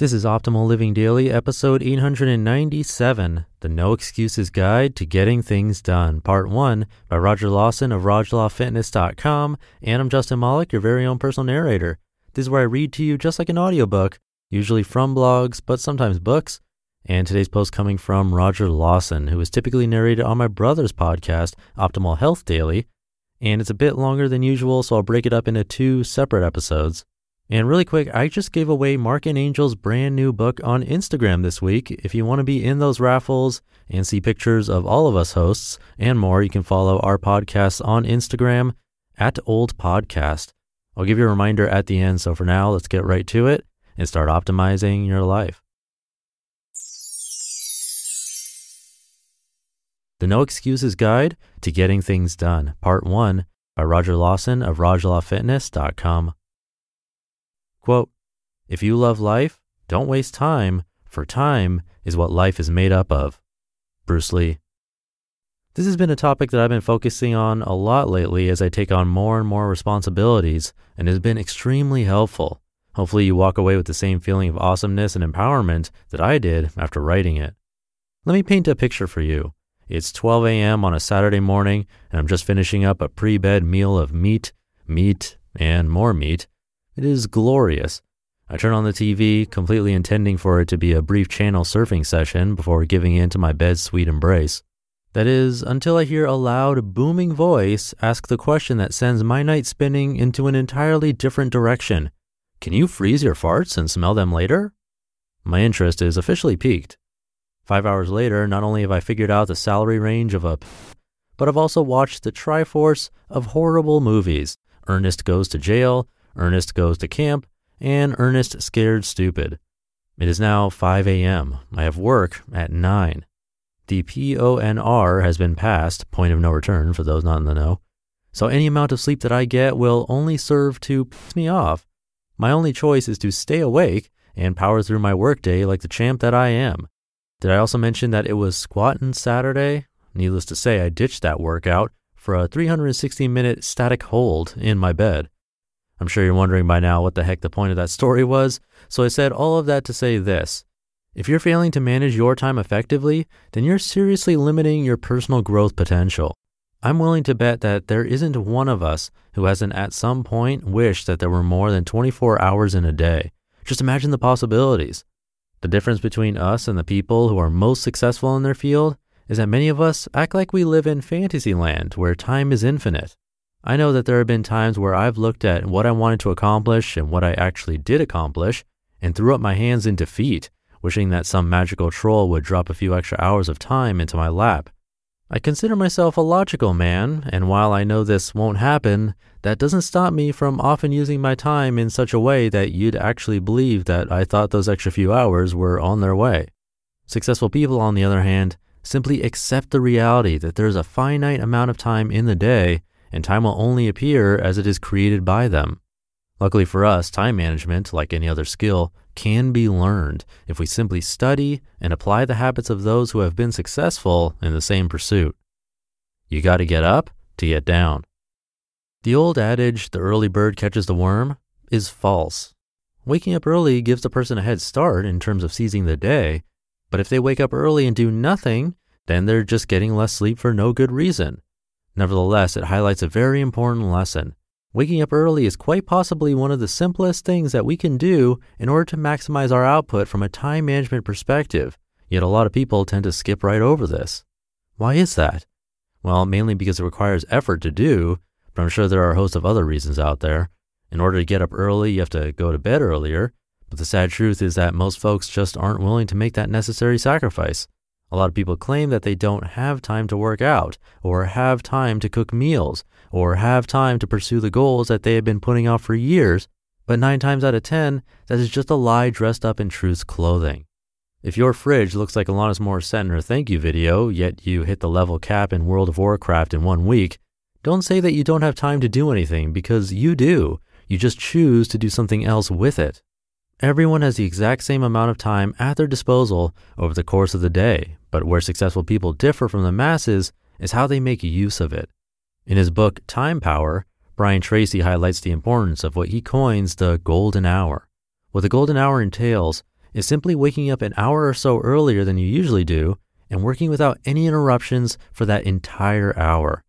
This is Optimal Living Daily, episode 897 The No Excuses Guide to Getting Things Done, part one by Roger Lawson of RogerLawFitness.com. And I'm Justin Malik, your very own personal narrator. This is where I read to you just like an audiobook, usually from blogs, but sometimes books. And today's post coming from Roger Lawson, who is typically narrated on my brother's podcast, Optimal Health Daily. And it's a bit longer than usual, so I'll break it up into two separate episodes. And really quick, I just gave away Marc and Angel's brand new book on Instagram this week. If you want to be in those raffles and see pictures of all of us hosts and more, you can follow our podcast on Instagram at Old Podcast. I'll give you a reminder at the end. So for now, let's get right to it and start optimizing your life. The No Excuses Guide to Getting Things Done, Part 1 by Roger Lawson of RogerLawFitness.com. Quote, if you love life, don't waste time, for time is what life is made up of. Bruce Lee. This has been a topic that I've been focusing on a lot lately as I take on more and more responsibilities and has been extremely helpful. Hopefully, you walk away with the same feeling of awesomeness and empowerment that I did after writing it. Let me paint a picture for you. It's 12 a.m. on a Saturday morning, and I'm just finishing up a pre bed meal of meat, meat, and more meat it is glorious. I turn on the TV, completely intending for it to be a brief channel surfing session before giving in to my bed's sweet embrace. That is, until I hear a loud, booming voice ask the question that sends my night spinning into an entirely different direction. Can you freeze your farts and smell them later? My interest is officially piqued. Five hours later, not only have I figured out the salary range of a but I've also watched the Triforce of horrible movies Ernest Goes to Jail, Ernest goes to camp, and Ernest scared stupid. It is now 5 a.m. I have work at 9. The PONR has been passed, point of no return for those not in the know. So any amount of sleep that I get will only serve to piss me off. My only choice is to stay awake and power through my workday like the champ that I am. Did I also mention that it was squatting Saturday? Needless to say, I ditched that workout for a 360 minute static hold in my bed. I'm sure you're wondering by now what the heck the point of that story was, so I said all of that to say this. If you're failing to manage your time effectively, then you're seriously limiting your personal growth potential. I'm willing to bet that there isn't one of us who hasn't at some point wished that there were more than 24 hours in a day. Just imagine the possibilities. The difference between us and the people who are most successful in their field is that many of us act like we live in fantasy land where time is infinite. I know that there have been times where I've looked at what I wanted to accomplish and what I actually did accomplish and threw up my hands in defeat, wishing that some magical troll would drop a few extra hours of time into my lap. I consider myself a logical man, and while I know this won't happen, that doesn't stop me from often using my time in such a way that you'd actually believe that I thought those extra few hours were on their way. Successful people, on the other hand, simply accept the reality that there's a finite amount of time in the day and time will only appear as it is created by them. Luckily for us, time management, like any other skill, can be learned if we simply study and apply the habits of those who have been successful in the same pursuit. You got to get up to get down. The old adage, the early bird catches the worm, is false. Waking up early gives the person a head start in terms of seizing the day, but if they wake up early and do nothing, then they're just getting less sleep for no good reason. Nevertheless, it highlights a very important lesson. Waking up early is quite possibly one of the simplest things that we can do in order to maximize our output from a time management perspective, yet a lot of people tend to skip right over this. Why is that? Well, mainly because it requires effort to do, but I'm sure there are a host of other reasons out there. In order to get up early, you have to go to bed earlier, but the sad truth is that most folks just aren't willing to make that necessary sacrifice. A lot of people claim that they don't have time to work out, or have time to cook meals, or have time to pursue the goals that they have been putting off for years, but nine times out of ten, that is just a lie dressed up in truth's clothing. If your fridge looks like Alanis Morissette in her thank you video, yet you hit the level cap in World of Warcraft in one week, don't say that you don't have time to do anything because you do. You just choose to do something else with it. Everyone has the exact same amount of time at their disposal over the course of the day, but where successful people differ from the masses is how they make use of it. In his book, Time Power, Brian Tracy highlights the importance of what he coins the golden hour. What the golden hour entails is simply waking up an hour or so earlier than you usually do and working without any interruptions for that entire hour.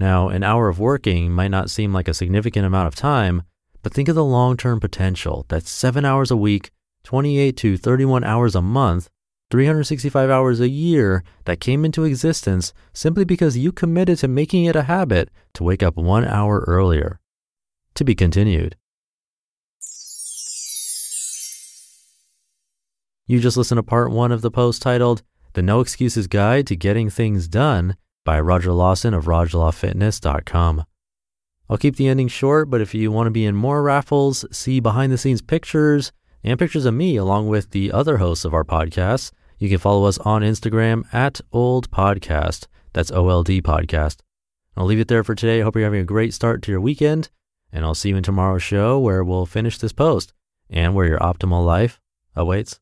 Now, an hour of working might not seem like a significant amount of time, but think of the long term potential that's seven hours a week, 28 to 31 hours a month, 365 hours a year that came into existence simply because you committed to making it a habit to wake up one hour earlier. To be continued. You just listened to part one of the post titled The No Excuses Guide to Getting Things Done by Roger Lawson of RogLawFitness.com. I'll keep the ending short, but if you want to be in more raffles, see behind the scenes pictures and pictures of me along with the other hosts of our podcast, you can follow us on Instagram at Old Podcast. That's OLD Podcast. I'll leave it there for today. I hope you're having a great start to your weekend, and I'll see you in tomorrow's show where we'll finish this post and where your optimal life awaits.